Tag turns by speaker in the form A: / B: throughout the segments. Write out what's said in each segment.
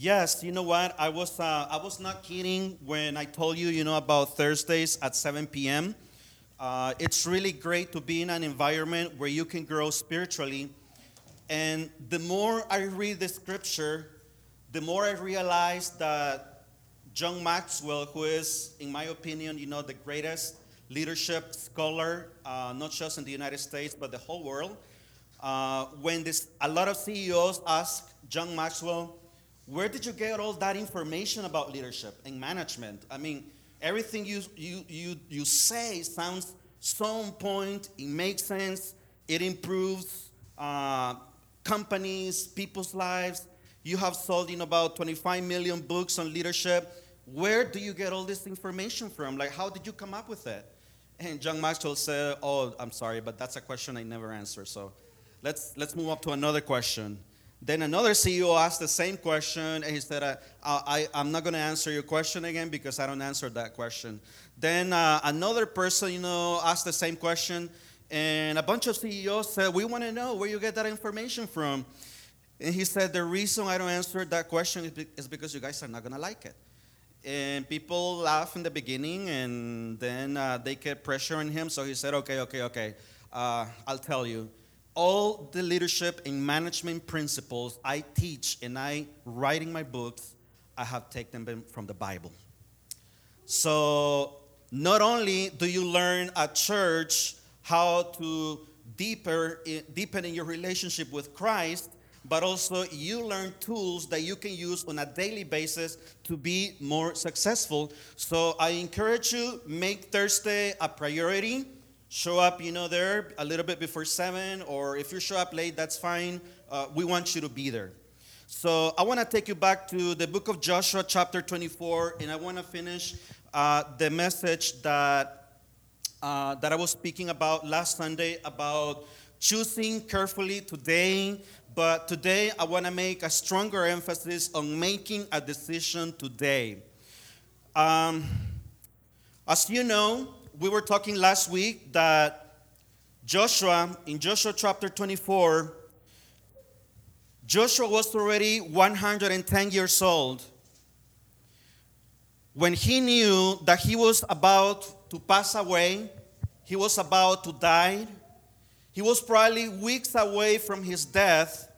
A: Yes, you know what? I was uh, I was not kidding when I told you, you know, about Thursdays at 7 p.m. Uh, it's really great to be in an environment where you can grow spiritually. And the more I read the scripture, the more I realize that John Maxwell, who is, in my opinion, you know, the greatest leadership scholar, uh, not just in the United States, but the whole world, uh, when this, a lot of CEOs ask John Maxwell, where did you get all that information about leadership and management? I mean, everything you, you, you, you say sounds so on point, it makes sense, it improves uh, companies, people's lives. You have sold in about 25 million books on leadership. Where do you get all this information from? Like, how did you come up with it? And John Maxwell said, Oh, I'm sorry, but that's a question I never answer. So let's, let's move up to another question. Then another CEO asked the same question, and he said, I, I, I'm not going to answer your question again because I don't answer that question. Then uh, another person, you know, asked the same question, and a bunch of CEOs said, We want to know where you get that information from. And he said, The reason I don't answer that question is because you guys are not going to like it. And people laughed in the beginning, and then uh, they kept pressuring him. So he said, Okay, okay, okay, uh, I'll tell you all the leadership and management principles I teach and I write in my books, I have taken them from the Bible. So not only do you learn at church how to deeper deepen in your relationship with Christ, but also you learn tools that you can use on a daily basis to be more successful. So I encourage you make Thursday a priority show up, you know, there a little bit before seven, or if you show up late, that's fine. Uh, we want you to be there. So I want to take you back to the book of Joshua, chapter 24, and I want to finish uh, the message that uh, that I was speaking about last Sunday about choosing carefully today. But today I want to make a stronger emphasis on making a decision today. Um, as you know, we were talking last week that Joshua, in Joshua chapter 24, Joshua was already 110 years old when he knew that he was about to pass away, he was about to die, he was probably weeks away from his death.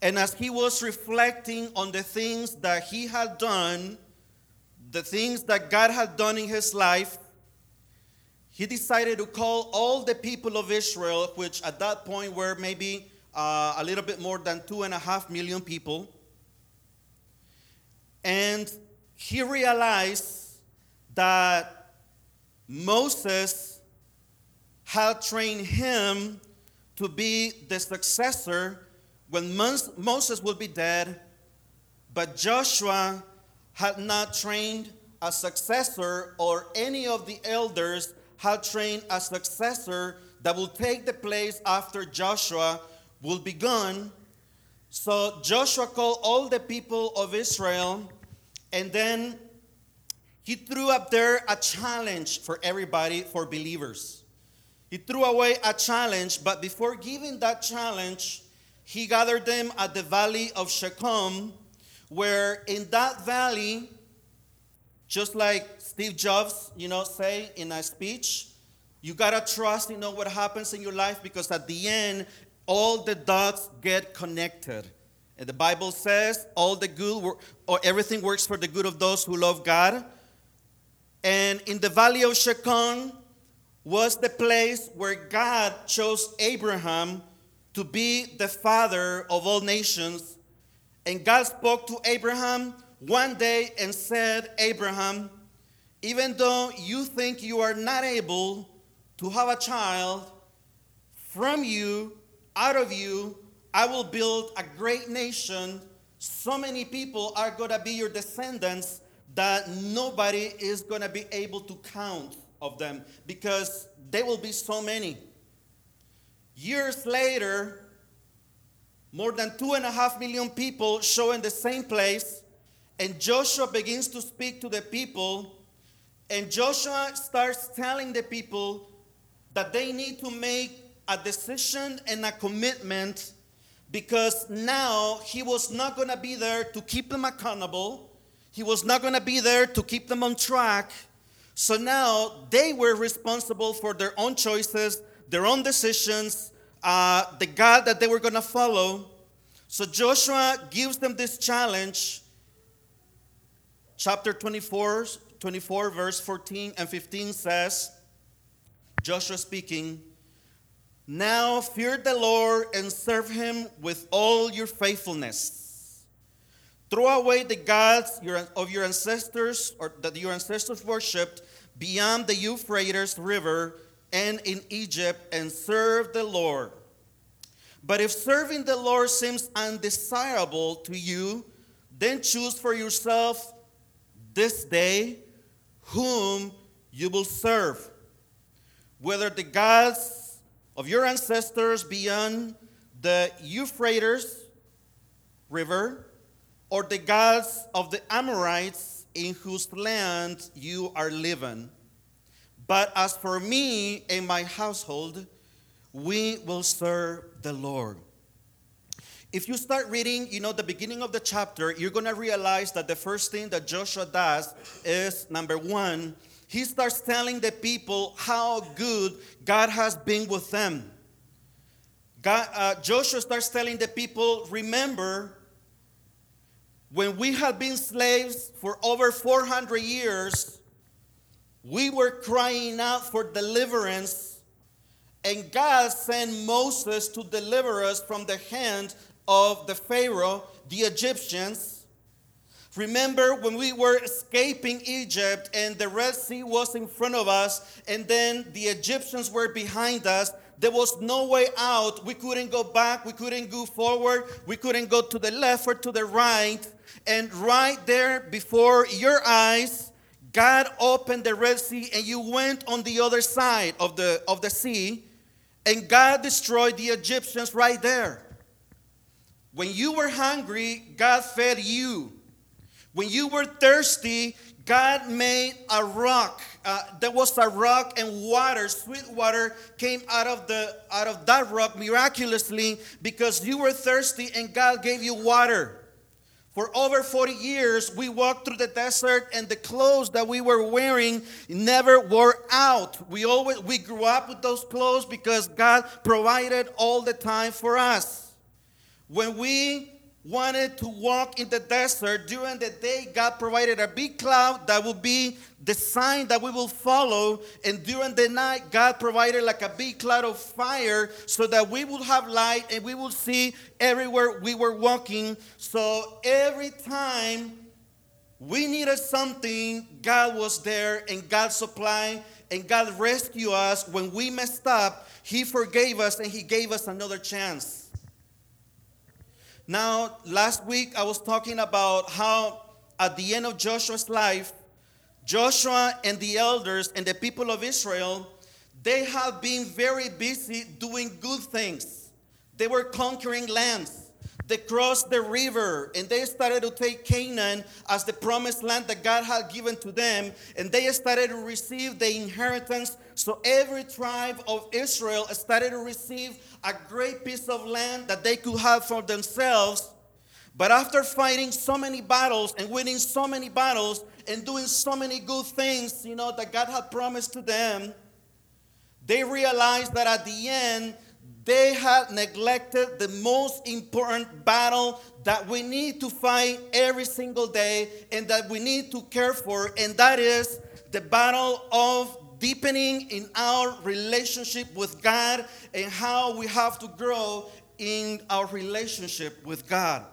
A: And as he was reflecting on the things that he had done, the things that God had done in his life, he decided to call all the people of Israel, which at that point were maybe uh, a little bit more than two and a half million people. And he realized that Moses had trained him to be the successor when Moses would be dead, but Joshua had not trained a successor or any of the elders had trained a successor that will take the place after Joshua will be gone. So Joshua called all the people of Israel, and then he threw up there a challenge for everybody, for believers. He threw away a challenge, but before giving that challenge, he gathered them at the valley of Shechem, where in that valley, just like Steve Jobs, you know, say in a speech, you gotta trust, you know, what happens in your life because at the end, all the dots get connected. And the Bible says all the good or everything works for the good of those who love God. And in the valley of Shechem was the place where God chose Abraham to be the father of all nations. And God spoke to Abraham one day and said, Abraham, even though you think you are not able to have a child, from you, out of you, I will build a great nation. So many people are going to be your descendants that nobody is going to be able to count of them because there will be so many. Years later, more than two and a half million people show in the same place, and Joshua begins to speak to the people and Joshua starts telling the people that they need to make a decision and a commitment because now he was not going to be there to keep them accountable. He was not going to be there to keep them on track. So now they were responsible for their own choices, their own decisions, uh, the God that they were going to follow. So Joshua gives them this challenge. Chapter 24, 24, verse 14 and 15 says, Joshua speaking, Now fear the Lord and serve him with all your faithfulness. Throw away the gods of your ancestors or that your ancestors worshipped beyond the Euphrates River and in Egypt and serve the Lord. But if serving the Lord seems undesirable to you, then choose for yourself this day whom you will serve whether the gods of your ancestors beyond the Euphrates River or the gods of the Amorites in whose land you are living. But as for me and my household, we will serve the Lord. If you start reading, you know, the beginning of the chapter, you're going to realize that the first thing that Joshua does is number one, he starts telling the people how good God has been with them. God, uh, Joshua starts telling the people, remember, when we had been slaves for over 400 years, we were crying out for deliverance, and God sent Moses to deliver us from the hand of the Pharaoh, the Egyptians. Remember when we were escaping Egypt and the Red Sea was in front of us and then the Egyptians were behind us? There was no way out. We couldn't go back. We couldn't go forward. We couldn't go to the left or to the right. And right there before your eyes, God opened the Red Sea and you went on the other side of the, of the sea. And God destroyed the Egyptians right there. When you were hungry, God fed you. When you were thirsty, God made a rock. Uh, there was a rock and water, sweet water came out of the out of that rock miraculously because you were thirsty and God gave you water. For over 40 years, we walked through the desert, and the clothes that we were wearing never wore out. We always we grew up with those clothes because God provided all the time for us. When we wanted to walk in the desert during the day, God provided a big cloud that would be the sign that we will follow. And during the night, God provided like a big cloud of fire so that we would have light and we would see everywhere we were walking. So every time we needed something, God was there and God supplied and God rescued us. When we messed up, He forgave us and He gave us another chance. Now, last week I was talking about how at the end of Joshua's life, Joshua and the elders and the people of Israel, they have been very busy doing good things. They were conquering lands. They crossed the river and they started to take Canaan as the promised land that God had given to them. And they started to receive the inheritance. So every tribe of Israel started to receive a great piece of land that they could have for themselves. But after fighting so many battles and winning so many battles and doing so many good things, you know, that God had promised to them, they realized that at the end, they had neglected the most important battle that we need to fight every single day and that we need to care for, and that is the battle of deepening in our relationship with God and how we have to grow in our relationship with God.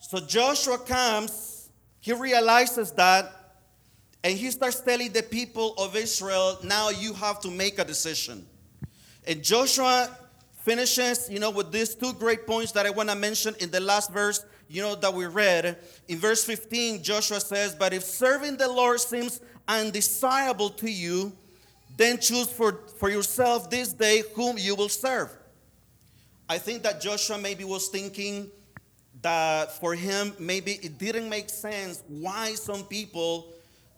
A: So Joshua comes, he realizes that, and he starts telling the people of Israel, now you have to make a decision. And Joshua finishes, you know, with these two great points that I want to mention in the last verse, you know, that we read. In verse 15, Joshua says, But if serving the Lord seems undesirable to you, then choose for, for yourself this day whom you will serve. I think that Joshua maybe was thinking that for him, maybe it didn't make sense why some people,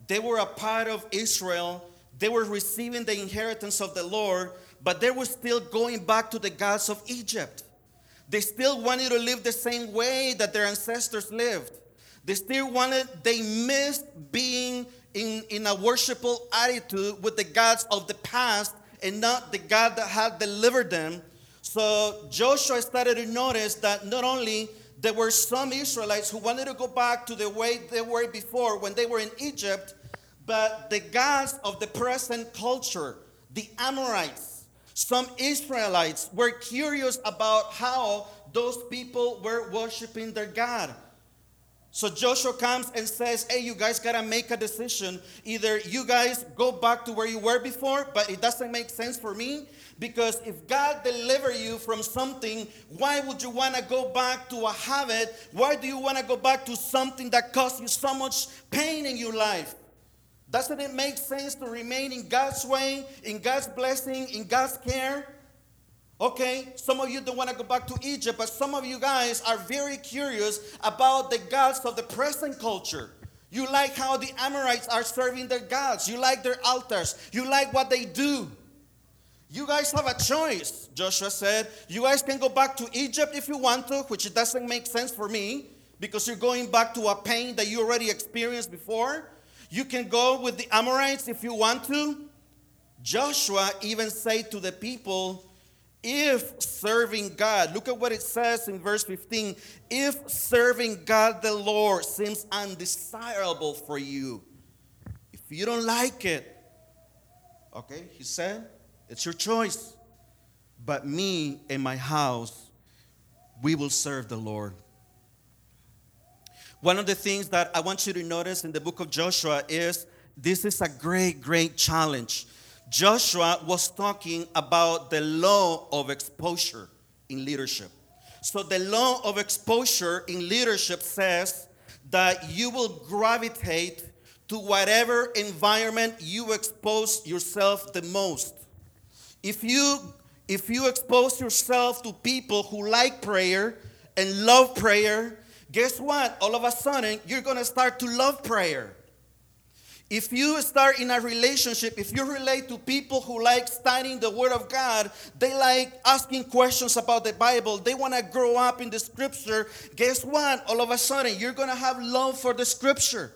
A: they were a part of Israel, they were receiving the inheritance of the Lord, but they were still going back to the gods of Egypt. They still wanted to live the same way that their ancestors lived. They still wanted, they missed being in, in a worshipful attitude with the gods of the past and not the God that had delivered them. So Joshua started to notice that not only there were some Israelites who wanted to go back to the way they were before when they were in Egypt, but the gods of the present culture, the Amorites, some Israelites were curious about how those people were worshiping their God. So Joshua comes and says, Hey, you guys got to make a decision. Either you guys go back to where you were before, but it doesn't make sense for me. Because if God deliver you from something, why would you want to go back to a habit? Why do you want to go back to something that caused you so much pain in your life? Doesn't it make sense to remain in God's way, in God's blessing, in God's care? Okay, some of you don't want to go back to Egypt, but some of you guys are very curious about the gods of the present culture. You like how the Amorites are serving their gods. You like their altars. You like what they do. You guys have a choice, Joshua said. You guys can go back to Egypt if you want to, which doesn't make sense for me because you're going back to a pain that you already experienced before. You can go with the Amorites if you want to. Joshua even said to the people, if serving God, look at what it says in verse 15. If serving God the Lord seems undesirable for you, if you don't like it, okay, he said, it's your choice. But me and my house, we will serve the Lord. One of the things that I want you to notice in the book of Joshua is this is a great, great challenge. Joshua was talking about the law of exposure in leadership. So, the law of exposure in leadership says that you will gravitate to whatever environment you expose yourself the most. If you if you expose yourself to people who like prayer and love prayer, guess what? All of a sudden, you're going to start to love prayer. If you start in a relationship, if you relate to people who like studying the Word of God, they like asking questions about the Bible, they want to grow up in the Scripture, guess what? All of a sudden, you're going to have love for the Scripture.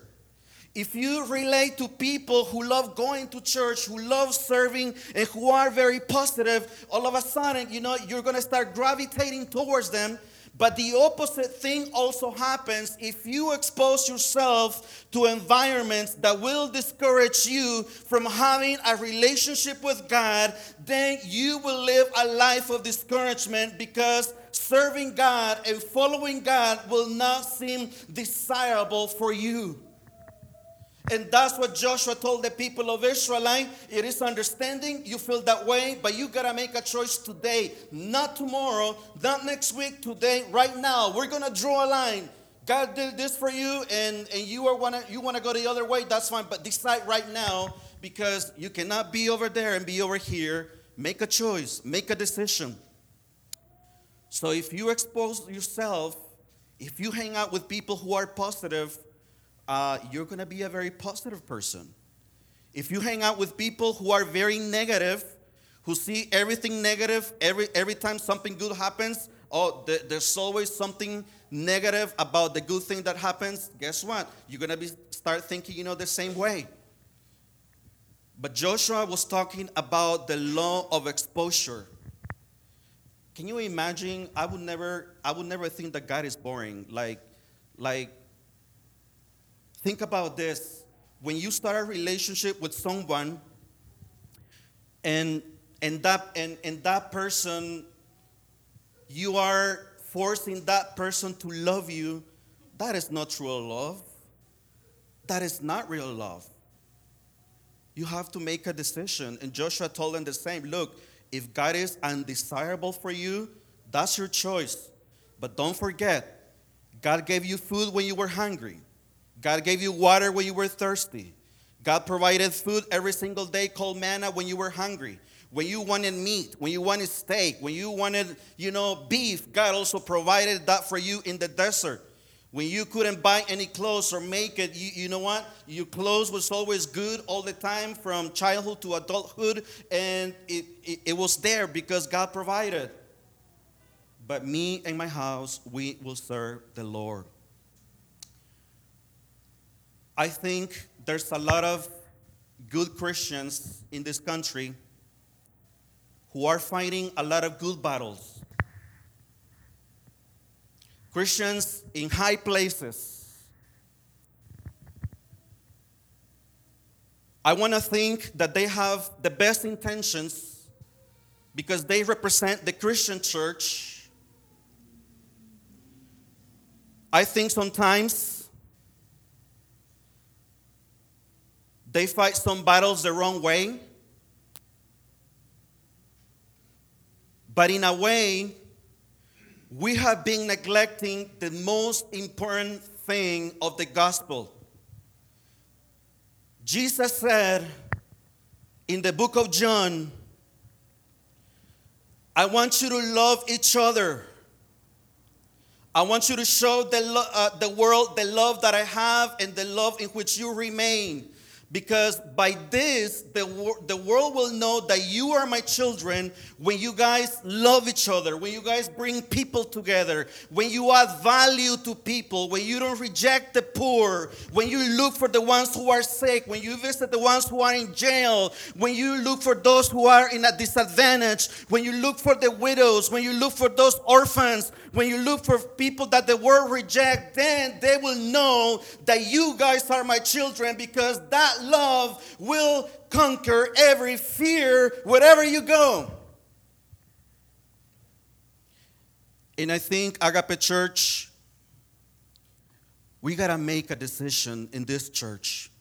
A: If you relate to people who love going to church, who love serving, and who are very positive, all of a sudden, you know, you're going to start gravitating towards them. But the opposite thing also happens if you expose yourself to environments that will discourage you from having a relationship with God, then you will live a life of discouragement because serving God and following God will not seem desirable for you. And that's what Joshua told the people of Israel. It is understanding, you feel that way, but you gotta make a choice today, not tomorrow, not next week, today, right now. We're gonna draw a line. God did this for you, and, and you are wanna you wanna go the other way, that's fine. But decide right now because you cannot be over there and be over here. Make a choice, make a decision. So if you expose yourself, if you hang out with people who are positive, uh, you're going to be a very positive person. If you hang out with people who are very negative, who see everything negative, every, every time something good happens, oh, th- there's always something negative about the good thing that happens, guess what? You're going to be start thinking, you know, the same way. But Joshua was talking about the law of exposure. Can you imagine? I would never, I would never think that God is boring. Like, like Think about this. When you start a relationship with someone and and that and, and that person you are forcing that person to love you, that is not true love. That is not real love. You have to make a decision. And Joshua told them the same look, if God is undesirable for you, that's your choice. But don't forget, God gave you food when you were hungry. God gave you water when you were thirsty. God provided food every single day called manna when you were hungry. When you wanted meat, when you wanted steak, when you wanted, you know, beef, God also provided that for you in the desert. When you couldn't buy any clothes or make it, you, you know what? Your clothes was always good all the time from childhood to adulthood, and it, it, it was there because God provided. but me and my house, we will serve the Lord. I think there's a lot of good Christians in this country who are fighting a lot of good battles. Christians in high places. I want to think that they have the best intentions because they represent the Christian church. I think sometimes they fight some battles the wrong way. But in a way, we have been neglecting the most important thing of the gospel. Jesus said in the book of John, I want you to love each other. I want you to show the, uh, the world the love that I have and the love in which you remain. Because by this, the, the world will know that you are my children when you guys love each other, when you guys bring people together, when you add value to people, when you don't reject the poor, when you look for the ones who are sick, when you visit the ones who are in jail, when you look for those who are in a disadvantage, when you look for the widows, when you look for those orphans, when you look for people that the world reject, then they will know that you guys are my children because that love will conquer every fear wherever you go. And I think Agape Church, we got to make a decision in this church.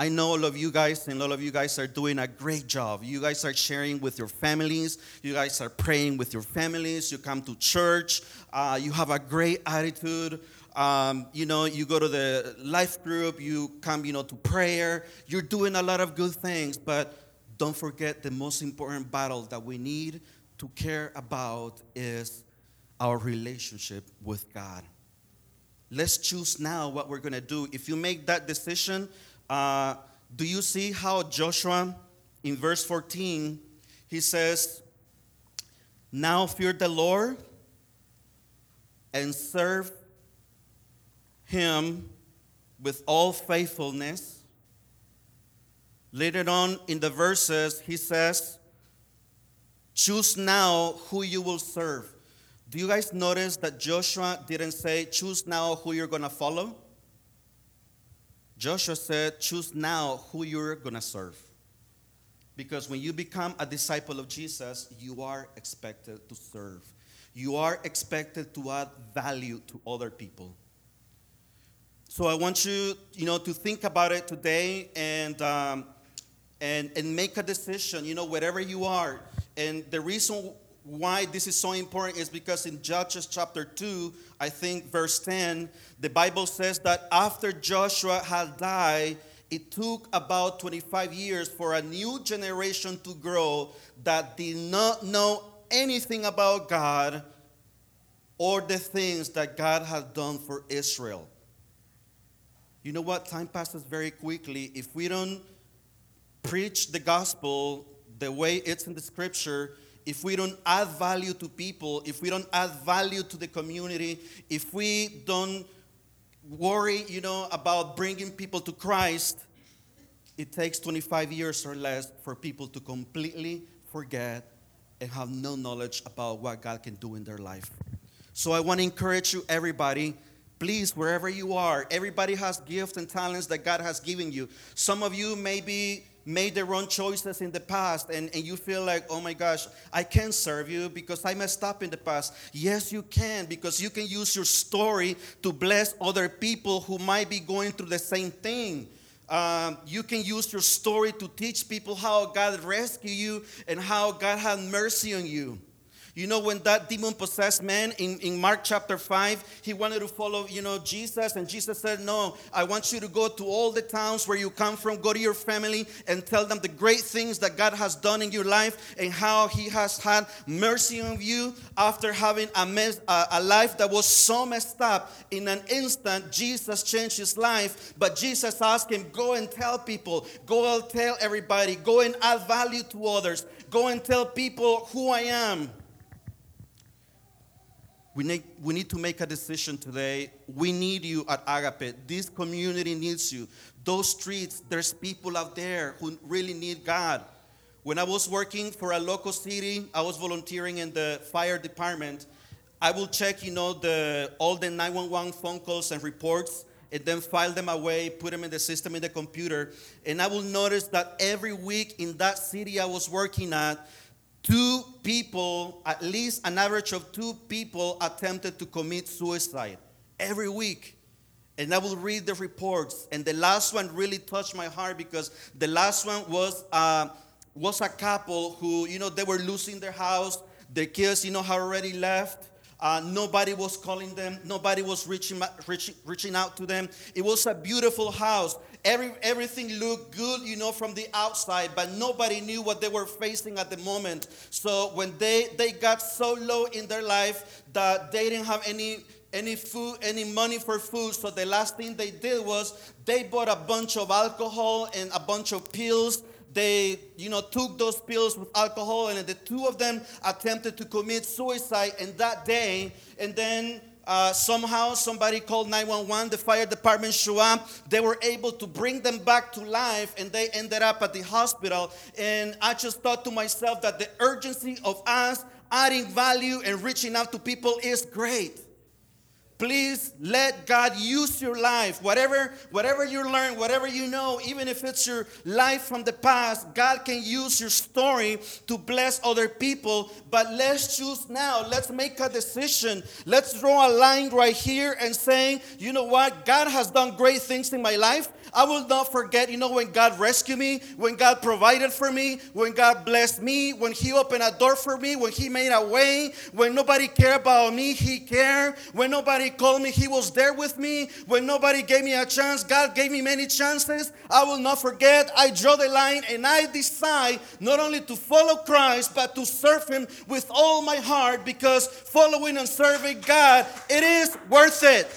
A: I know all of you guys and all of you guys are doing a great job. You guys are sharing with your families. You guys are praying with your families. You come to church. Uh, you have a great attitude. Um, you know, you go to the life group, you come, you know, to prayer. You're doing a lot of good things, but don't forget the most important battle that we need to care about is our relationship with God. Let's choose now what we're going to do. If you make that decision, uh, do you see how Joshua in verse 14 he says, Now fear the Lord and serve him with all faithfulness. Later on in the verses, he says, Choose now who you will serve. Do you guys notice that Joshua didn't say, Choose now who you're going to follow? Joshua said, Choose now who you're going to serve. Because when you become a disciple of Jesus, you are expected to serve. You are expected to add value to other people. So I want you, you know, to think about it today and, um, and, and make a decision, you know, wherever you are. And the reason why this is so important is because in Judges chapter 2, I think verse 10, the Bible says that after Joshua had died, it took about 25 years for a new generation to grow that did not know anything about God or the things that God had done for Israel. You know what? Time passes very quickly. If we don't preach the gospel the way it's in the scripture, if we don't add value to people, if we don't add value to the community, if we don't worry, you know, about bringing people to Christ, it takes 25 years or less for people to completely forget and have no knowledge about what God can do in their life. So I want to encourage you, everybody, Please, wherever you are, everybody has gifts and talents that God has given you. Some of you maybe made the wrong choices in the past and, and you feel like, oh my gosh, I can't serve you because I messed up in the past. Yes, you can because you can use your story to bless other people who might be going through the same thing. Um, you can use your story to teach people how God rescued you and how God had mercy on you. You know, when that demon possessed man in, in Mark chapter 5, he wanted to follow, you know, Jesus, and Jesus said, No, I want you to go to all the towns where you come from, go to your family, and tell them the great things that God has done in your life and how He has had mercy on you after having a, mess, a, a life that was so messed up. In an instant, Jesus changed his life, but Jesus asked him, Go and tell people, go and tell everybody, go and add value to others, go and tell people who I am. We need, we need to make a decision today. We need you at Agape. This community needs you. Those streets, there's people out there who really need God. When I was working for a local city, I was volunteering in the fire department. I will check, you know, the all the 911 phone calls and reports and then file them away, put them in the system in the computer. And I will notice that every week in that city I was working at, two people, at least an average of two people, attempted to commit suicide every week. And I will read the reports. And the last one really touched my heart because the last one was, uh, was a couple who, you know, they were losing their house. Their kids, you know, had already left. Uh, nobody was calling them. Nobody was reaching, reaching, reaching out to them. It was a beautiful house. Every, everything looked good, you know, from the outside, but nobody knew what they were facing at the moment. So when they, they got so low in their life that they didn't have any any food, any money for food. So the last thing they did was they bought a bunch of alcohol and a bunch of pills they you know took those pills with alcohol and the two of them attempted to commit suicide in that day and then uh, somehow somebody called 911 the fire department showed up they were able to bring them back to life and they ended up at the hospital. And i just thought to myself that the urgency of us adding value and reaching out to people is great Please let God use your life. Whatever, whatever you learn, whatever you know, even if it's your life from the past, God can use your story to bless other people. But let's choose now. Let's make a decision. Let's draw a line right here and saying, you know what? God has done great things in my life. I will not forget, you know, when God rescued me, when God provided for me, when God blessed me, when He opened a door for me, when He made a way, when nobody cared about me, He cared, when nobody called me, He was there with me, when nobody gave me a chance, God gave me many chances. I will not forget. I draw the line and I decide not only to follow Christ, but to serve Him with all my heart because following and serving God, it is worth it.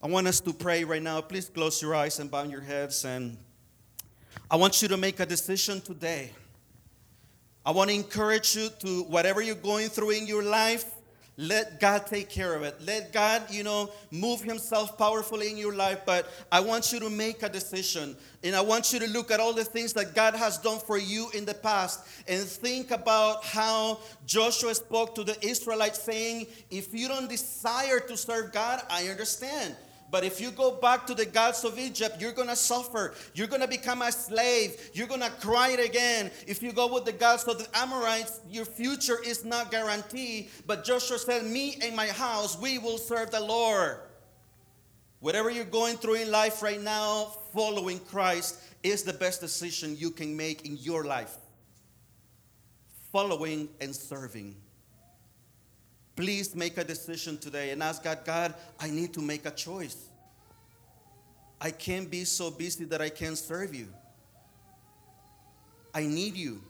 A: I want us to pray right now. Please close your eyes and bow your heads. And I want you to make a decision today. I want to encourage you to whatever you're going through in your life, let God take care of it. Let God, you know, move Himself powerfully in your life. But I want you to make a decision. And I want you to look at all the things that God has done for you in the past and think about how Joshua spoke to the Israelites, saying, If you don't desire to serve God, I understand. But if you go back to the gods of Egypt, you're going to suffer. You're going to become a slave. You're going to cry again. If you go with the gods of the Amorites, your future is not guaranteed. But Joshua said, Me and my house, we will serve the Lord. Whatever you're going through in life right now, following Christ is the best decision you can make in your life. Following and serving. Please make a decision today and ask God, God, I need to make a choice. I can't be so busy that I can't serve you. I need you.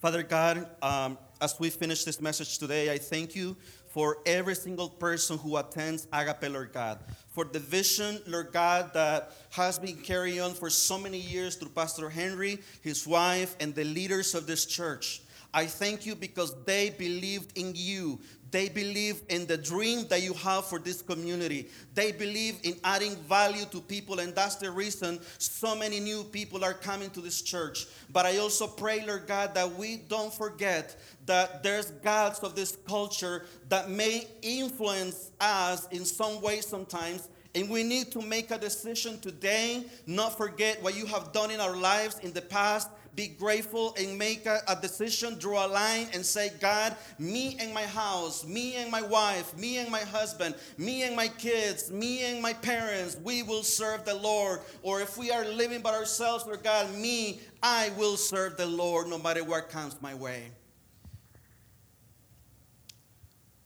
A: Father God, um, as we finish this message today, I thank you for every single person who attends Agape, Lord God. For the vision, Lord God, that has been carried on for so many years through Pastor Henry, his wife, and the leaders of this church. I thank you because they believed in you. They believe in the dream that you have for this community. They believe in adding value to people, and that's the reason so many new people are coming to this church. But I also pray, Lord God, that we don't forget that there's gods of this culture that may influence us in some way sometimes. And we need to make a decision today, not forget what you have done in our lives in the past, be grateful and make a, a, decision, draw a line, and say, God, me and my house, me and my wife, me and my husband, me and my kids, me and my parents, we will serve the Lord. Or if we are living by ourselves, Lord God, me, I will serve the Lord no matter what comes my way.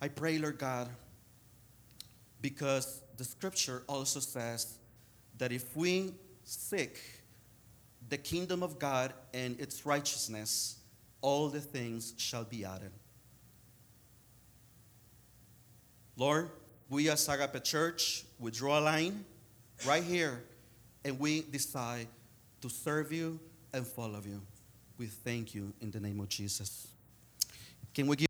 A: I pray, Lord God, because the scripture also says that if we seek the kingdom of God and its righteousness, all the things shall be added. Lord, we as Agape Church, we draw a line right here and we decide to serve you and follow you. We thank you in the name of Jesus. Can we give